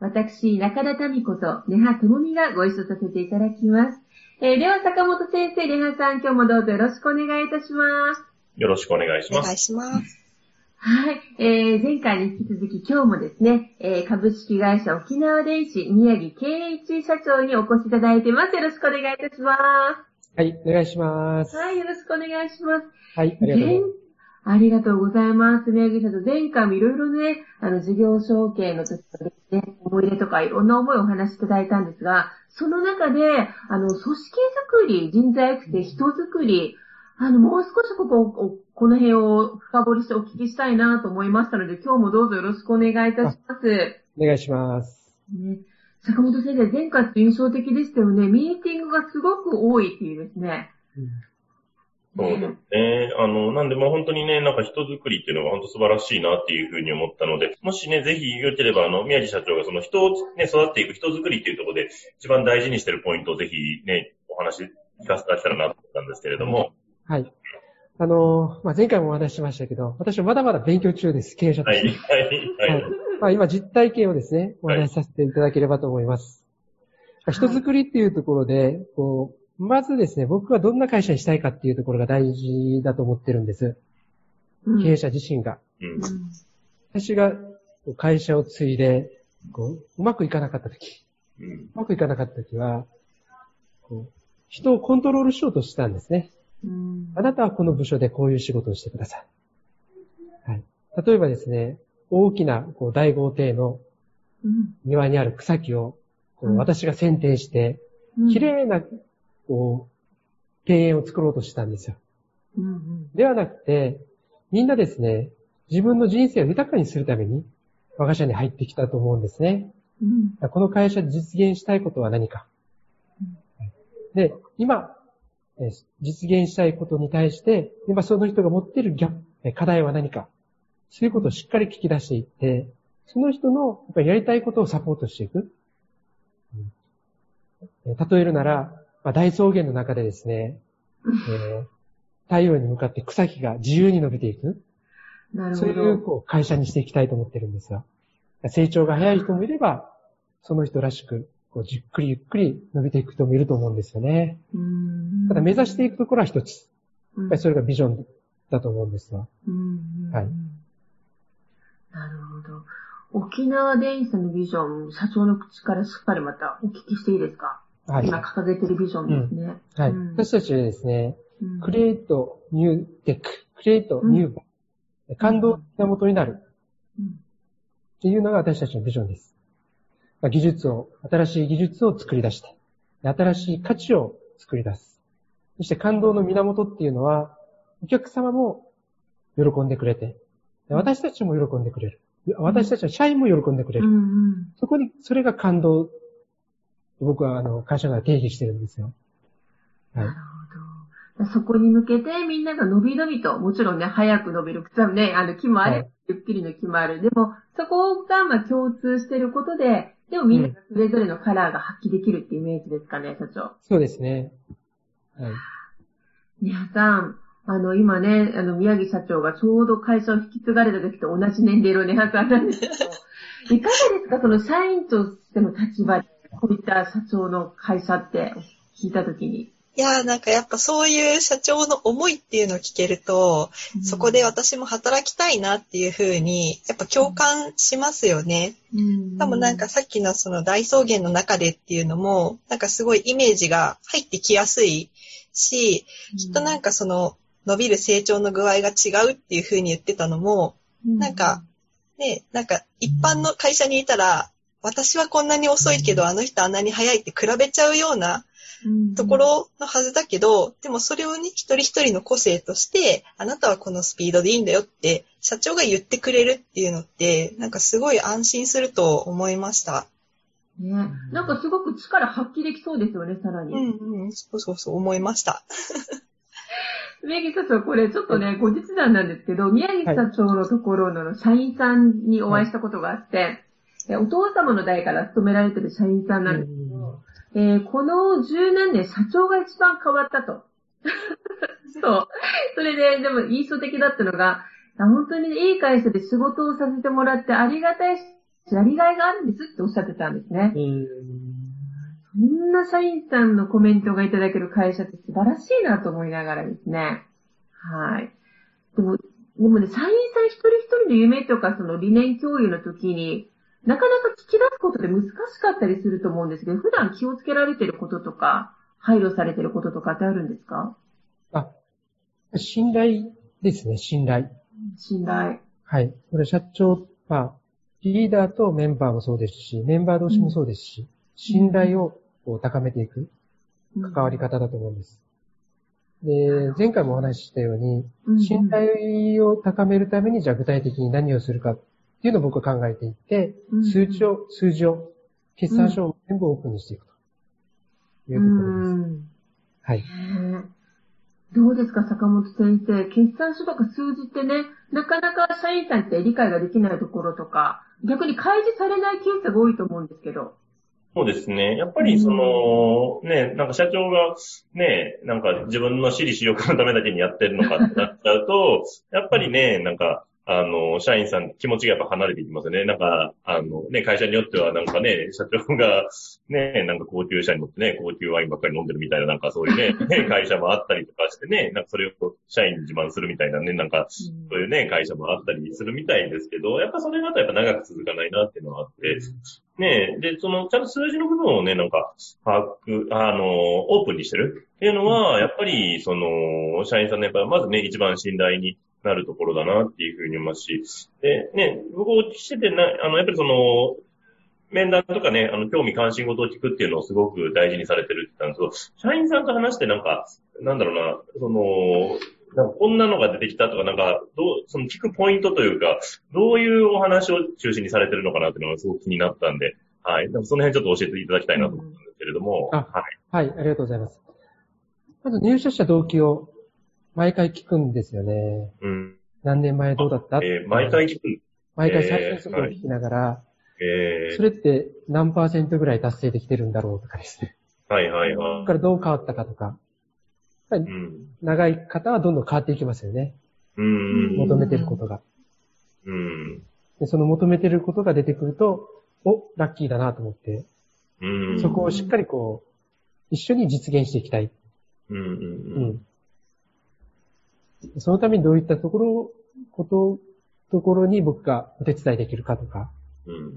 私中田民子と根葉智美がご一緒させていただきます、えーでは坂本先生根葉さん今日もどうぞよろしくお願いいたしますよろしくお願いします。お願いします。はい。えー、前回に引き続き今日もですね、えー、株式会社沖縄電子宮城圭一社長にお越しいただいてます。よろしくお願いいたしまはい、お願いしますす。。はい、よろしくお願いします。はい、ありがとうございます。前ありがとうございます。宮城社長、前回もいろいろね、あの、事業承継の時とですね、思い入れとかいろんな思いをお話しいただいたんですが、その中で、あの、組織づくり、人材育成、人づくり、あの、もう少しここ、おこの辺を深掘りしてお聞きしたいなと思いましたので、今日もどうぞよろしくお願いいたします。お願いします。ね、坂本先生、前回って印象的でしたよね。ミーティングがすごく多いっていうですね。そうですね。あの、なんで、まあ本当にね、なんか人づくりっていうのが本当素晴らしいなっていうふうに思ったので、もしね、ぜひよければ、あの、宮地社長がその人をね、育っていく人づくりっていうところで、一番大事にしてるポイントをぜひね、お話聞かせていただけたらなと思ったんですけれども、はい。あのーまあ、前回もお話ししましたけど、私はまだまだ勉強中です。経営者とはい、して。はい、ははいい。まあ、今実体験をですね、おはい話しさせていただければと思います。まあ人づくりっていうところで、こう、まずですね、僕はどんな会社にしたいかっていうところが大事だと思ってるんです。うん経営者自身が。うん。私が会社を継いで、こう、うまくいかなかった時、うん。うまくいかなかった時は、こう人をコントロールしようとしてたんですね。うんあなたはこの部署でこういう仕事をしてください。はい。例えばですね、大きなこう大豪邸のうん庭にある草木をこう私が剪定して、うん綺麗なこう庭園を作ろうとしてたんですよ。うんうんではなくて、みんなですね、自分の人生を豊かにするために我が社に入ってきたと思うんですね。うんこの会社で実現したいことは何か。で、今、えー実現したいことに対して、今その人が持っているギャップえー課題は何か。そういうことをしっかり聞き出していって、その人のやりたいことをサポートしていく。例えるなら、まあ、大草原の中でですね、えー太陽に向かって草木が自由に伸びていく。なるほそういうど。こう会社にしていきたいと思ってるんですが、成長が早い人もいれば、その人らしく、こうじっくりゆっくり伸びていく人もいると思うんですよね。うんただ目指していくところは一つ。うんやっぱりそれがビジョンだと思うんですが。はいなるほど。沖縄電子のビジョン、社長の口からしっかりまたお聞きしていいですか？はい。今掲げてるビジョンですね。はい。うん私たちはですね、うんクリエイト、ニューテック、クリエイト、ニュー、感動の源になるうんっていうのが私たちのビジョンです。まあ技術を、新しい技術を作り出して、新しい価値を作り出す。そして感動の源っていうのは、お客様も喜んでくれて、で私たちも喜んでくれる。私たちは社員も喜んでくれる。そこに、それが感動。僕は、あの、会社が定義してるんですよ。はいなる。ほど。そこに向けてみんなが伸び伸びと、もちろんね、早く伸びる。多分ね、あの、木もあれ、はいゆっくりの木もある。でも、そこが、まあ、共通してることで、でもみんながそれぞれのカラーが発揮できるっていうイメージですかね、社長。そうですね。はい。皆さん、あの、今ね、あの、宮城社長がちょうど会社を引き継がれた時と同じ年齢のネハさんなんですけど、いかがですか？その社員としての立場で、こういった社長の会社って聞いた時に。いやーなんかやっぱそういう社長の思いっていうのを聞けると、そこで私も働きたいなっていうふうに、やっぱ共感しますよね。うん、多分なんかさっきのその大草原の中でっていうのも、なんかすごいイメージが入ってきやすいし、きっとなんかその伸びる成長の具合が違うっていう風に言ってたのも、なんか、ね、なんか一般の会社にいたら、私はこんなに遅いけど、あの人あんなに早いって比べちゃうようなところのはずだけど、でもそれをね、一人一人の個性として、あなたはこのスピードでいいんだよって、社長が言ってくれるっていうのって、なんかすごい安心すると思いました。ね、なんかすごく力発揮できそうですよね、さらに。うんうん、そうそうそう、思いました。宮城社長、これちょっとね、後日談なんですけど、宮城社長のところの社員さんにお会いしたことがあって、はい、お父様の代から勤められてる社員さんなんですけど、えー、この十何年社長が一番変わったと。そう。それで、でも印象的だったのが、本当にいい会社で仕事をさせてもらってありがたいし、やりがいがあるんですっておっしゃってたんですね。そんな社員さんのコメントがいただける会社って素晴らしいなと思いながらですね。はい。でも、でもね、社員さん一人一人の夢とかその理念共有の時に、なかなか聞き出すことで難しかったりすると思うんですけど、普段気をつけられてることとか、配慮されてることとかってあるんですか？あ、信頼ですね、信頼。信頼。はい。これ社長、まあ、リーダーとメンバーもそうですし、メンバー同士もそうですし、うん、信頼を高めていく関わり方だと思うんです。で、前回もお話ししたように、信頼を高めるために、じゃあ具体的に何をするかっていうのを僕は考えていって、数値を、数字を、決算書を全部オープンにしていくというところです。はい。どうですか、坂本先生。決算書とか数字ってね、なかなか社員さんって理解ができないところとか、逆に開示されないケースが多いと思うんですけど。そうですね。やっぱりその、ね、なんか社長がね、なんか自分の私利私欲のためだけにやってるのかってなっちゃうと、やっぱりね、なんか、あの、社員さん気持ちがやっぱ離れていきますよね。なんか、あの、ね、会社によってはなんかね、社長が、ね、なんか高級車に乗ってね、高級ワインばっかり飲んでるみたいな、なんかそういうね、会社もあったりとかしてね、なんかそれを社員に自慢するみたいなね、なんか、そういうね、会社もあったりするみたいですけど、やっぱそれだとやっぱ長く続かないなっていうのがあって、ね、で、その、ちゃんと数字の部分をね、なんか、把握、あの、オープンにしてるっていうのは、やっぱり、その、社員さんのやっぱ、まずね、一番信頼になるところだなっていうふうに思いますし、で、ね、僕をしててな、あの、やっぱりその、面談とかね、あの、興味関心事を聞くっていうのをすごく大事にされてるって言ったんですけど、社員さんと話してなんか、なんだろうな、その、なんかこんなのが出てきたとか、なんか、どう、その聞くポイントというか、どういうお話を中心にされてるのかなっていうのがすごく気になったんで、はい。その辺ちょっと教えていただきたいなと思ったんですけれども、うん、はい。はい、ありがとうございます。まず入社した動機を毎回聞くんですよね。うん。何年前どうだった？えー、毎回聞く毎回最初の速度を聞きながら、えー、それって何パーセントぐらい達成できてるんだろうとかですね。はいはいはい。そこからどう変わったかとか。うん、長い方はどんどん変わっていきますよね。うん。求めてることが。うん。で、その求めてることが出てくると、お、ラッキーだなと思って、うん。そこをしっかりこう、一緒に実現していきたい。うん。うんそのためにどういったところ、こと、ところに僕がお手伝いできるかとか、うん、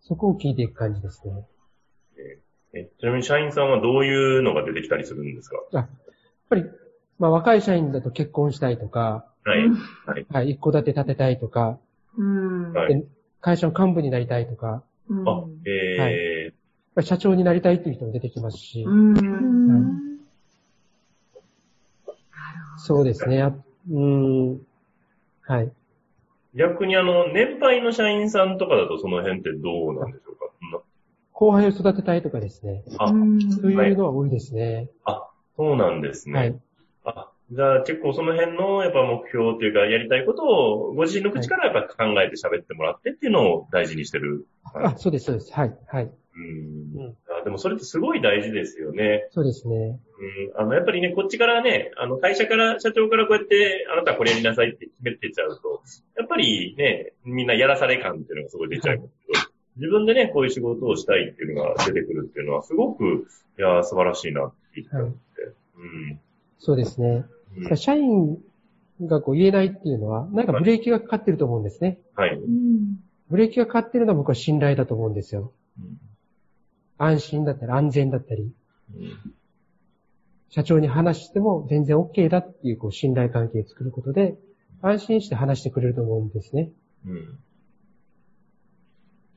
そこを聞いていく感じですね。えちなみに社員さんはどういうのが出てきたりするんですか？あ、やっぱり、まあ若い社員だと結婚したいとか、はい。はい。はい、一戸建て建てたいとか、うん。はい、会社の幹部になりたいとか、うん、あ、ええー、はい。社長になりたいっていう人も出てきますし、うん。はいそうですね。うん。はい。逆にあの、年配の社員さんとかだとその辺ってどうなんでしょうか？後輩を育てたいとかですね。あ、そういうのは多いですね。あ、そうなんですね。はい。あ、じゃあ結構その辺のやっぱ目標というかやりたいことをご自身の口からやっぱ考えて喋ってもらってっていうのを大事にしてる。はい、あ、そうです、そうです。はい、はい。うん。あでもそれってすごい大事ですよね。そうですね。うん。あの、やっぱりね、こっちからね、あの、会社から、社長からこうやって、あなたはこれやりなさいって決めてちゃうと、やっぱりね、みんなやらされ感っていうのがすごい出ちゃいますけど、はい、自分でね、こういう仕事をしたいっていうのが出てくるっていうのは、すごく、いや、素晴らしいなって言って思って、はい、うん。そうですね。うん、社員がこう言えないっていうのは、なんかブレーキがかかってると思うんですね。はい。ブレーキがかかってるのは僕は信頼だと思うんですよ。うん安心だったり安全だったり、社長に話しても全然 OK だっていうこう信頼関係を作ることで、安心して話してくれると思うんですね。うん。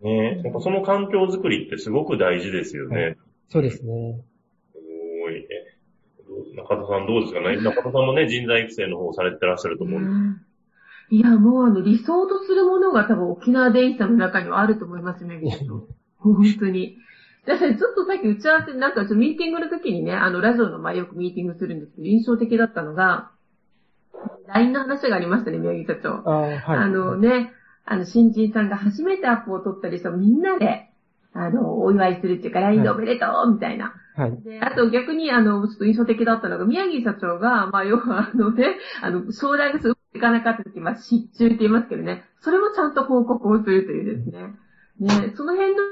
ねえ、やっぱその環境づくりってすごく大事ですよね。はいそうですね。すごい。え中田さんどうですかね？中田さんもね、人材育成の方をされてらっしゃると思うんでうんいや、もうあの、理想とするものが多分沖縄電子さんの中にはあると思いますね、本当に。ちょっとさっき打ち合わせ、なんかちょミーティングの時にね、あの、ラジオの前よくミーティングするんですけど、印象的だったのが、LINE の話がありましたね、宮城社長。ああ、はい。あのね、あの、新人さんが初めてアップを取ったりしたらみんなで、あの、お祝いするっていうか、LINE でおめでとうみたいな。はい。で、あと逆に、あの、ちょっと印象的だったのが、宮城社長が、まあ、要は、あのね、あの、商談がすごくいかなかった時、まあ、失注って言いますけどね、それもちゃんと報告をするというですね。ね、その辺の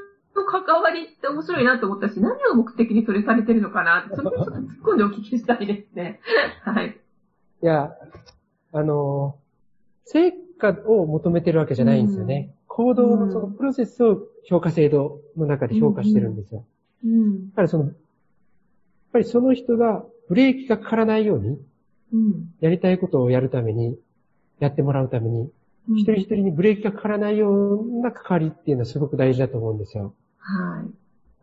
関わりって面白いなと思ったし、何を目的にそれされてるのかなって、それもちょっと突っ込んでお聞きしたいですね。はい。いや、あの、成果を求めてるわけじゃないんですよね。行動のそのプロセスを評価制度の中で評価してるんですよ。うん。だからその、やっぱりその人がブレーキがかからないように、うん。やりたいことをやるために、やってもらうために、うん一人一人にブレーキがかからないような関わりっていうのはすごく大事だと思うんですよ。はい。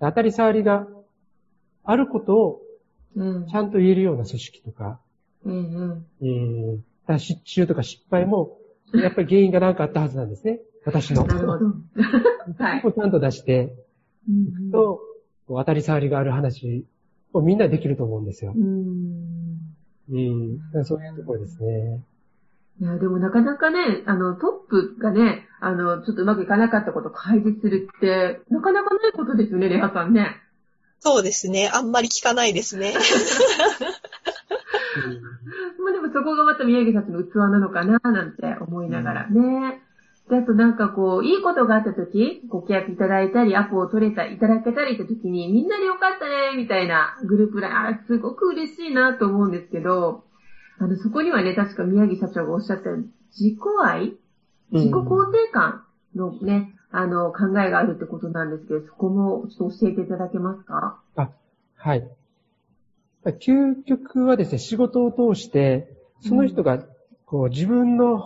当たり障りがあることをうん。ちゃんと言えるような組織とか、うんうん。うん、だから失注とか失敗も、やっぱり原因が何かあったはずなんですね。私の。なるほど。はいをちゃんと出して、うんと、こう当たり障りがある話をみんなできると思うんですよう。ん。うん。そういうところですね。いや、でもなかなかね、あの、トップがね、あの、ちょっとうまくいかなかったことを改善するって、なかなかないことですよね、レハさんね。そうですね。あんまり聞かないですね。まあでもそこがまた宮城さんの器なのかな、なんて思いながらね。で、あとなんかこう、いいことがあった時、ご契約いただいたり、アポを取れた、いただけたりって時に、みんなでよかったね、みたいなグループライン、あれすごく嬉しいなと思うんですけど、あの、そこにはね、確か宮城社長がおっしゃったように自己愛自己肯定感のね、あの、考えがあるってことなんですけど、そこもちょっと教えていただけますか？あ、はい。究極はですね、仕事を通して、その人が、こう、自分の、ま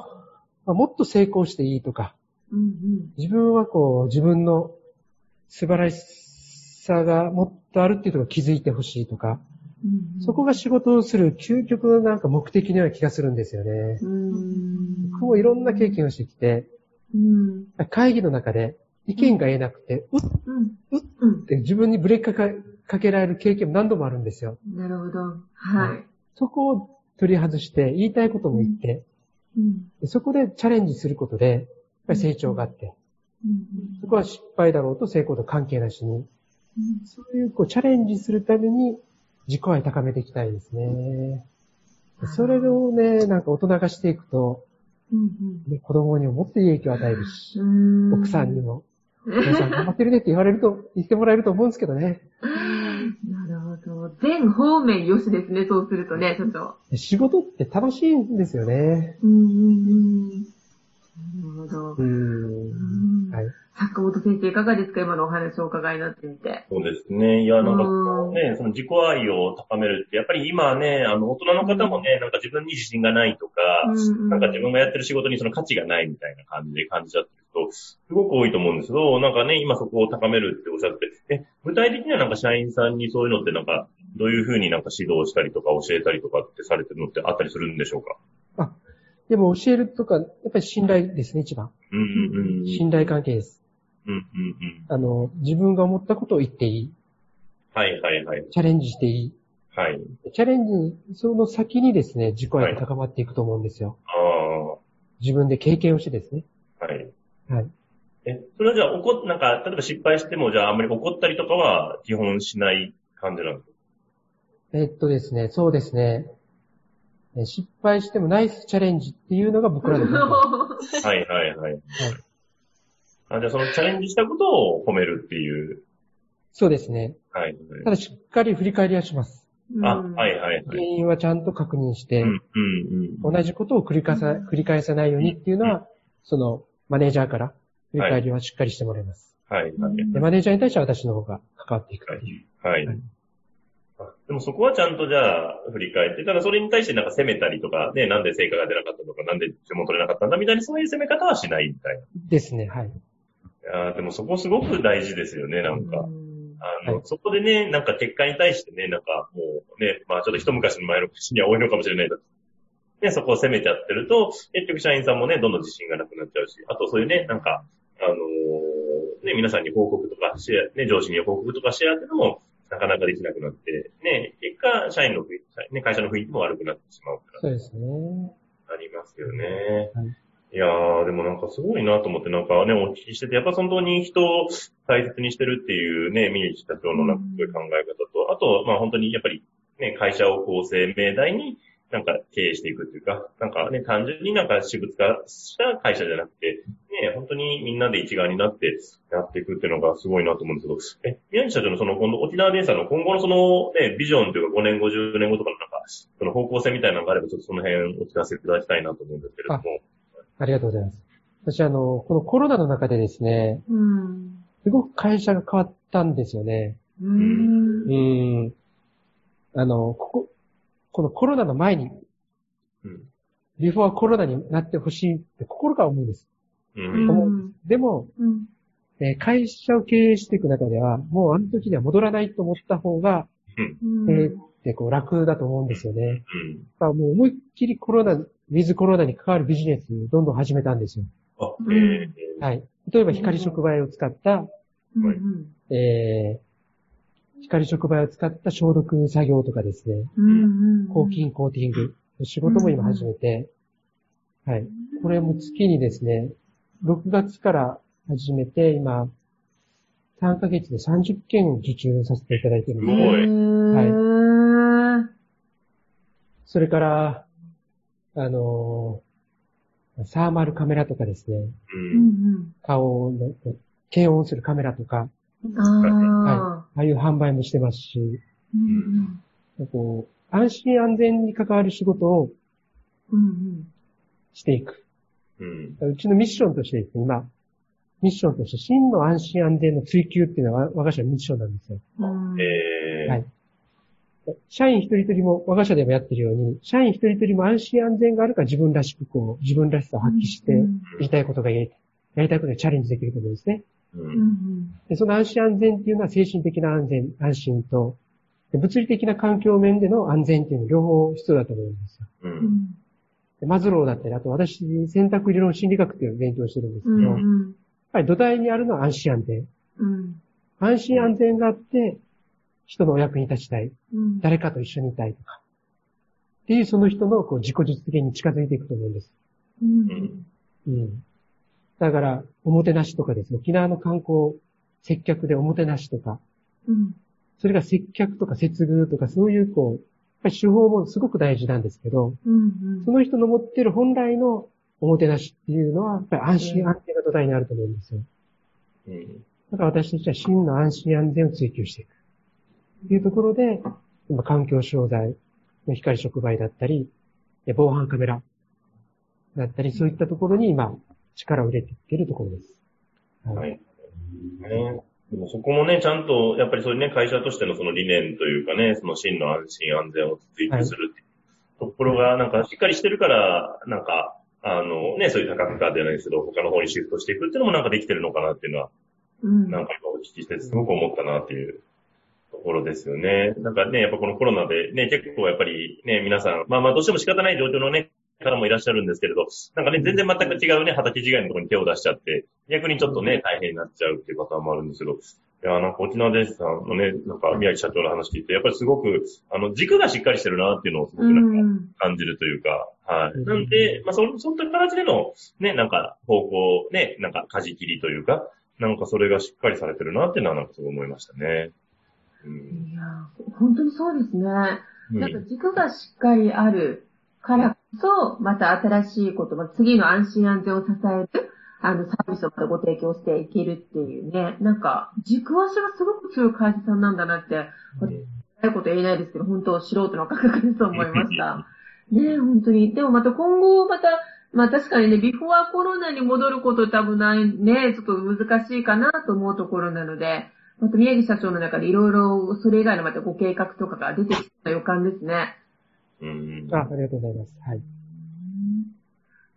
あもっと成功していいとか、うんうん。自分はこう、自分の素晴らしさがもっとあるっていうところを気づいてほしいとか、そこが仕事をする究極のなんか目的のような気がするんですよね。うーん。僕もいろんな経験をしてきて、うん。会議の中で意見が言えなくて、うっうん。うっうん。て自分にブレーキかけられる経験も何度もあるんですよ。なるほど。はい。そこを取り外して、言いたいことも言って、そこでチャレンジすることで、やっぱり成長があって、うんそこは失敗だろうと成功と関係なしに、うんそういうこうチャレンジするために自己愛高めていきたいですね。でそれをね、なんか大人がしていくと、うんね子供にももっといい影響を与えるし、うん。奥さんにも、うお父さん頑張ってるねって言われると、言ってもらえると思うんですけどね。なるほど。全方面よしですね、そうするとね、ちょっと。で仕事って楽しいんですよね。うんうんうん。なるほどう。ん。はい。坂本先生いかがですか？今のお話をお伺いになってみて。そうですね。いや、なんかうんね、その自己愛を高めるって、やっぱり今ね、あの、大人の方もね、なんか自分に自信がないとか、なんか自分がやってる仕事にその価値がないみたいな感じで感じちゃってる人、すごく多いと思うんですけど、なんかね、今そこを高めるっておっしゃって、え、具体的にはなんか社員さんにそういうのってなんか、どういうふうになんか指導したりとか教えたりとかってされてるのってあったりするんでしょうか？あ、でも教えるとか、やっぱり信頼ですね、一番。うんうんうん。信頼関係です。うんうんうん。あの、自分が思ったことを言っていい。はいはいはい。チャレンジしていい。はい。チャレンジ、その先にですね、自己愛が高まっていくと思うんですよ。あ自分で経験をしてですね。あ、はい。はい。え、それはじゃあ怒っ、なんか、例えば失敗しても、じゃああんまり怒ったりとかは基本しない感じなんですか？えっとですね、そうですね。え失敗してもナイスチャレンジっていうのが僕らの文化。はいはいはい。あじゃあそのチャレンジしたことを褒めるっていう。そうですね。はい。ただしっかり振り返りはします。あ、はいはいはい。原因はちゃんと確認して、うんうんうん。同じことを繰り返さ、繰り返さないようにっていうのは、その、マネージャーから振り返りはしっかりしてもらいます。はいはい。で、マネージャーに対しては私の方が関わっていくっていう。はい。はいでもそこはちゃんとじゃあ振り返って、ただそれに対してなんか責めたりとか、ね、なんで成果が出なかったのか、なんで注文取れなかったんだみたいな、そういう責め方はしないみたいな。ですね、はい。いやーでもそこすごく大事ですよね、なんか。うんあの、はいそこでね、なんか結果に対してね、なんかもうね、まあちょっと一昔の前の口には多いのかもしれないけど、ね、そこを責めちゃってると、結局社員さんもね、どんどん自信がなくなっちゃうし、あとそういうね、なんか、あのーね、皆さんに報告とかシェア、ね、上司に報告とかシェアってのも、なかなかできなくなって、ね、結果、社員のね、会社の雰囲気も悪くなってしまうからそうですね。ありますよね。はいい、やー、でもなんかすごいなと思って、なんかね、お聞きしてて、やっぱ本当に人を大切にしてるっていうね、宮地社長のなんかすごい考え方と、あと、まあ本当にやっぱりね、会社を構成命題に、なんか経営していくっていうか、なんかね、単純になんか私物化した会社じゃなくて、ね、本当にみんなで一丸になってやっていくっていうのがすごいなと思うんですけど、え、宮地社長のその今度沖縄電産の今後のそのね、ビジョンというか5年後、10年後とかのなんか、その方向性みたいなのがあれば、ちょっとその辺お聞かせいただきたいなと思うんですけれども。ありがとうございます。私、あの、このコロナの中でですね、うん。すごく会社が変わったんですよね。うんう。ーん。あの、ここ、このコロナの前に、うん。ビフォーコロナになってほしいって心から思うんです。うん。思うんです。でも、うん。えー会社を経営していく中では、もうあの時には戻らないと思った方が、うん。えーってこう楽だと思うんですよね。うん。だからもう思いっきりコロナ、ウィズコロナに関わるビジネスどんどん始めたんですよ。あ、はい。例えば光触媒を使った、うん。えー、光触媒を使った消毒作業とかですね、うん。抗菌コーティングの仕事も今始めて、はい。これも月にですね、6月から始めて、今、3ヶ月で30件受注させていただいてるんすごで、いはい。それから、あのーサーマルカメラとかですね、う。うんん。顔の検温するカメラとか、うん。ああ。ああいう販売もしてますし、うん。こう、安心安全に関わる仕事をうん。していく。うん。うちのミッションとしてですね、今、ミッションとして真の安心安全の追求っていうのは我が社のミッションなんですよ。うん。えー。はい社員一人一人も我が社でもやってるように、社員一人一人も安心安全があるから自分らしくこう、自分らしさを発揮して、うんやりたいことがやりたい。やりたいことにチャレンジできることですね。う。うんん。で、その安心安全っていうのは精神的な安全、安心と、で物理的な環境面での安全っていうの両方必要だと思うんですよ。でマズローだったり、あと私、選択理論心理学っていうのを勉強してるんですけど、うやっん。ぱり土台にあるのは安心安全。うん。安心安全があって、人のお役に立ちたい。うん。誰かと一緒にいたいとか。っていうその人のこう自己実現に近づいていくと思うんです。うん。うん。だから、おもてなしとかですね、沖縄の観光、接客でおもてなしとか、うん。それが接客とか接遇とか、そういうこう、やっぱり手法もすごく大事なんですけど、うん。その人の持っている本来のおもてなしっていうのは、やっぱり安心安全が土台にあると思うんですよ。うん。だから私たちは真の安心安全を追求していく。というところで、今環境商材の光触媒だったり、で防犯カメラだったり、そういったところに今力を入れていっているところです。はい。ね、でもそこもね、ちゃんと、やっぱりそういうね、会社としてのその理念というかね、その真の安心安全を追求するっていうところが、なんかしっかりしてるから、なんか、あのね、そういう多角化ではないですけど、他の方にシフトしていくっていうのもなんかできてるのかなっていうのは、うん。なんか今お聞きしてすごく思ったなっていうところですよね。なんかね、やっぱこのコロナでね、結構やっぱりね、皆さん、まあまあどうしても仕方ない状況のね、方もいらっしゃるんですけれど、なんかね、全然全く違うね、畑違いのところに手を出しちゃって、逆にちょっとね、大変になっちゃうっていうパターンもあるんですけど、いや、なんか沖縄電さんのね、なんか宮城社長の話聞いて、やっぱりすごく、あの、軸がしっかりしてるなっていうのをすごくうなんかん。感じるというか、はい。うんなんで、まあ、そ、そういった形での、ね、なんか、方向、ね、なんか、舵切りというか、なんかそれがしっかりされてるなっていうのはなんかすごい思いましたね。本当にそうですね。うんなんか軸がしっかりあるからこそ、また新しいこと、まあ次の安心安全を支える、あの、サービスをまたご提供していけるっていうね、なんか、軸足がすごく強い会社さんなんだなって、ないこと言えないですけど、本当素人の感覚ですと思いました。ねえ、本当に。でもまた今後また、まあ確かにね、ビフォーコロナに戻ること多分ない、ね、ちょっと難しいかなと思うところなので、また宮城社長の中でいろいろそれ以外のまたご計画とかが出てきた予感ですね。うん。あ、ありがとうございます。はい。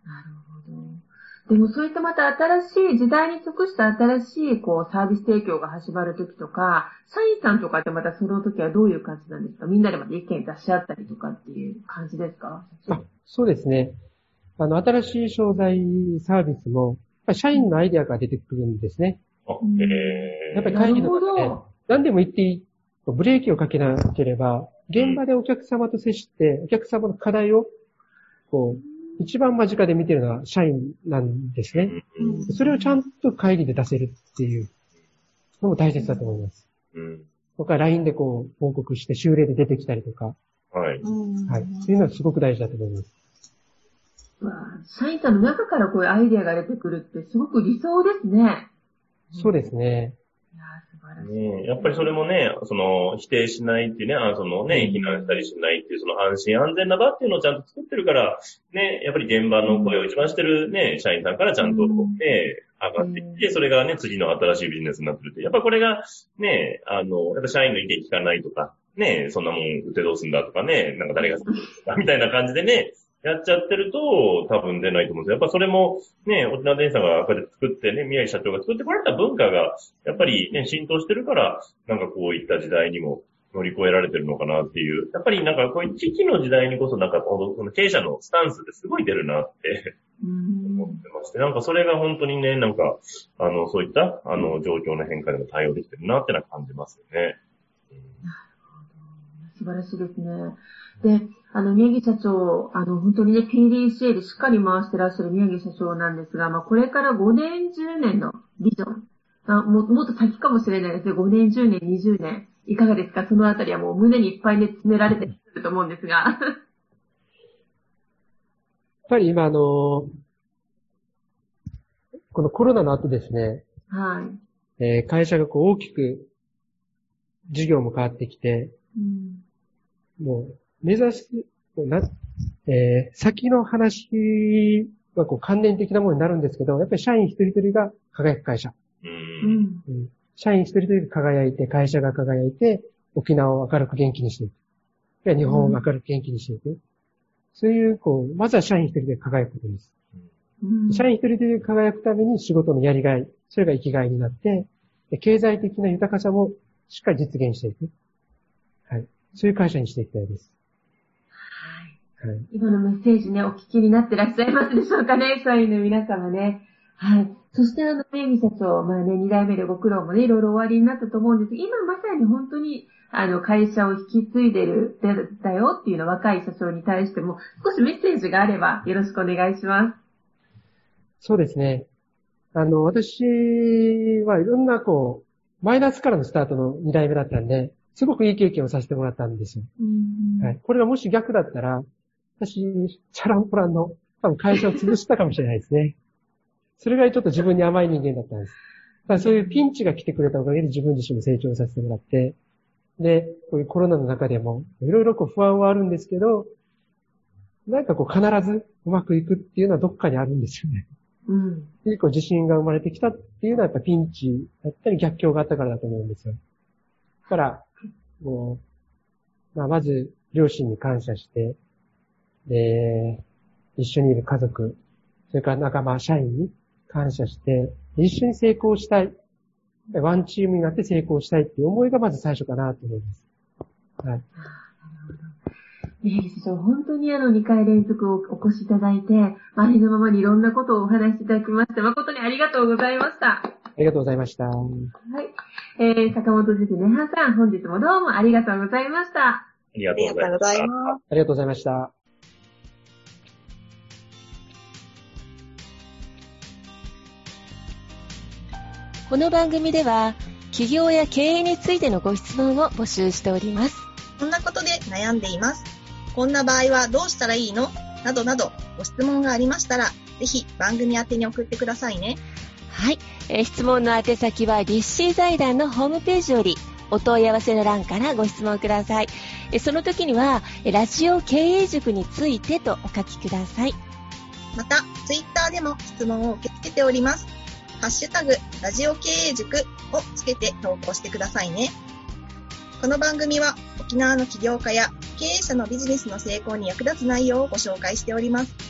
なるほど。でもそういったまた新しい、時代に即した新しいこうサービス提供が始まるときとか、社員さんとかってまたその時はどういう感じなんですか？みんなでまた意見出し合ったりとかっていう感じですか？あ、そうですね。あの、新しい商材サービスも、やっぱり社員のアイデアが出てくるんですね。あ、うんえやっぱり会議の中でど。何でも言っていい。ブレーキをかけなければ、現場でお客様と接して、お客様の課題を、こう、一番間近で見てるのは社員なんですね。うんそれをちゃんと会議で出せるっていうのも大切だと思います。うん。とか、LINE でこう、報告して、修例で出てきたりとか、はい。うんはい。そういうのはすごく大事だと思います。わあ社員さんの中からこういうアイデアが出てくるってすごく理想ですね。そうですね。ねえ。やっぱりそれもね、その、否定しないっていうね、あそのね、避難したりしないっていう、その安心安全な場っていうのをちゃんと作ってるから、ね、やっぱり現場の声を一番してるね、社員さんからちゃんとね、上がってきて、それがね、次の新しいビジネスになってるって。やっぱこれが、ね、あの、やっぱ社員の意見聞かないとか、ね、そんなもん売ってどうすんだとかね、なんか誰が好きだみたいな感じでね、やっちゃってると、多分出ないと思うんですよ。やっぱそれも、ね、沖縄電産がこうやって作ってね、宮城社長が作ってこられた文化が、やっぱりね、浸透してるから、なんかこういった時代にも乗り越えられてるのかなっていう。やっぱりなんかこういう危機の時代にこそなんかこの経営者のスタンスってすごい出るなって思ってまして、なんかそれが本当にね、なんか、あの、そういった、あの、状況の変化でも対応できてるなってのは感じますよね。素晴らしいですね。で、あの、宮城社長、あの、本当にね、PDCA でしっかり回してらっしゃる宮城社長なんですが、まあ、これから5年、10年のビジョン、あももっと先かもしれないですね。5年、10年、20年。いかがですか？そのあたりはもう胸にいっぱいで詰められてると思うんですが。やっぱり今あの、このコロナの後ですね、はい。えー会社がこう大きく事業も変わってきて、うんもう目指す、こうなえー先の話はこう関連的なものになるんですけど、やっぱり社員一人一人が輝く会社。う。うんん。うん社員一人一人が輝いて、会社が輝いて、沖縄を明るく元気にしていく。で日本を明るく元気にしていく。そういう、こう、まずは社員一人で輝くことです。うん社員一人で輝くために仕事のやりがい、それが生きがいになって、で経済的な豊かさもしっかり実現していく。はい。そういう会社にしていきたいです。はい。はい。今のメッセージね、お聞きになってらっしゃいますでしょうかね、社員の皆様ね。はい。そしてあの、メイ社長、まあね、二代目でご苦労もね、いろいろ終わりになったと思うんですが、今まさに本当に、あの、会社を引き継いでる、だだよっていうの若い社長に対しても、少しメッセージがあれば、よろしくお願いします。そうですね。あの、私はいろんな、こう、マイナスからのスタートの二代目だったんで、すごくいい経験をさせてもらったんですよ。うんはい。これがもし逆だったら、私、チャランポランの、多分会社を潰したかもしれないですね。それぐらいちょっと自分に甘い人間だったんです。だからそういうピンチが来てくれたおかげで自分自身も成長させてもらって、で、こういうコロナの中でも、いろいろこう不安はあるんですけど、なんかこう必ずうまくいくっていうのはどっかにあるんですよね。うん。で、こう自信が生まれてきたっていうのはやっぱピンチだったり逆境があったからだと思うんですよ。だから、もう、まあ、まず両親に感謝して、で、一緒にいる家族、それから仲間、社員に感謝して、一緒に成功したい。ワンチームになって成功したいっていう思いがまず最初かなと思います。はい。ねえ、社長、本当にあの、2回連続おお越しいただいて、ありのままにいろんなことをお話しいただきまして、誠にありがとうございました。ありがとうございました。はい。えー、坂本先生、ねはさん、本日もどうもありがとうございました。ありがありがとうございます。ありがとうございました。この番組では起業や経営についてのご質問を募集しております。こんなことで悩んでいます。こんな場合はどうしたらいいの？などなどご質問がありましたら、ぜひ番組宛てに送ってくださいね。はい、えー質問の宛先は立志財団のホームページよりお問い合わせの欄からご質問ください。えその時にはラジオ経営塾についてとお書きください。また、ツイッターでも質問を受け付けております。ハッシュタグ、ラジオ経営塾をつけて投稿してくださいね。この番組は沖縄の起業家や経営者のビジネスの成功に役立つ内容をご紹介しております。